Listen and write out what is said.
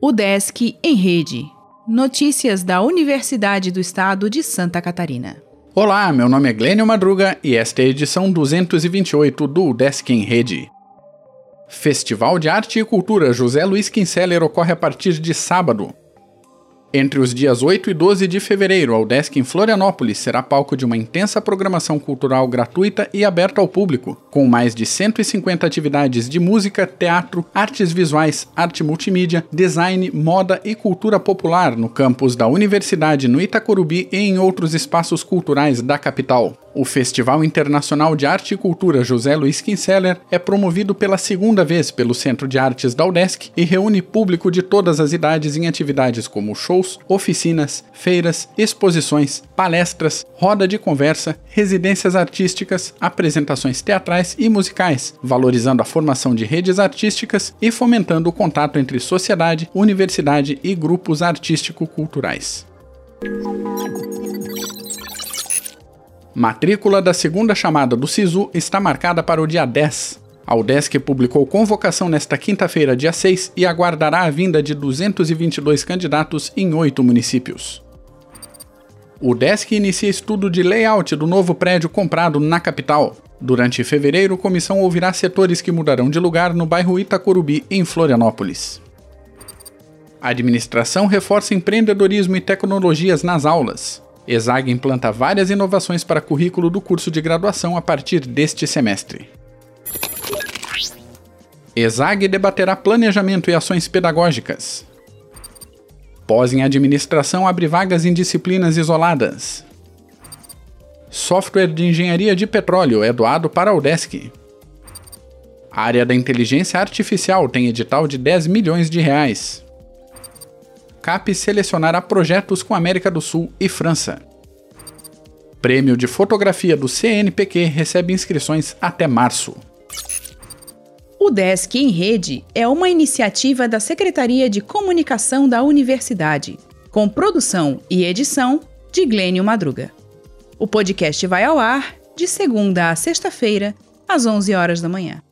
O Desk em Rede. Notícias da Universidade do Estado de Santa Catarina. Olá, meu nome é Glênio Madruga e esta é a edição 228 do Desk em Rede. Festival de Arte e Cultura José Luiz Kinseller ocorre a partir de sábado. Entre os dias 8 e 12 de fevereiro, a UDESC em Florianópolis será palco de uma intensa programação cultural gratuita e aberta ao público, com mais de 150 atividades de música, teatro, artes visuais, arte multimídia, design, moda e cultura popular no campus da Universidade no Itacorubi e em outros espaços culturais da capital. O Festival Internacional de Arte e Cultura José Luiz Kinseller é promovido pela segunda vez pelo Centro de Artes da UDESC e reúne público de todas as idades em atividades como shows, oficinas, feiras, exposições, palestras, roda de conversa, residências artísticas, apresentações teatrais e musicais, valorizando a formação de redes artísticas e fomentando o contato entre sociedade, universidade e grupos artístico-culturais. Matrícula da segunda chamada do SISU está marcada para o dia 10. A UDESC publicou convocação nesta quinta-feira, dia 6, e aguardará a vinda de 222 candidatos em oito municípios. O DESC inicia estudo de layout do novo prédio comprado na capital. Durante fevereiro, comissão ouvirá setores que mudarão de lugar no bairro Itacorubi, em Florianópolis. A administração reforça empreendedorismo e tecnologias nas aulas. ESAG implanta várias inovações para currículo do curso de graduação a partir deste semestre. ESAG debaterá planejamento e ações pedagógicas. Pós em administração abre vagas em disciplinas isoladas. Software de engenharia de petróleo é doado para a UDESC. A área da inteligência artificial tem edital de 10 milhões de reais. CAP selecionará projetos com América do Sul e França. Prêmio de Fotografia do CNPq recebe inscrições até março. O Desk em Rede é uma iniciativa da Secretaria de Comunicação da Universidade, com produção e edição de Glênio Madruga. O podcast vai ao ar de segunda a sexta-feira, às 11 horas da manhã.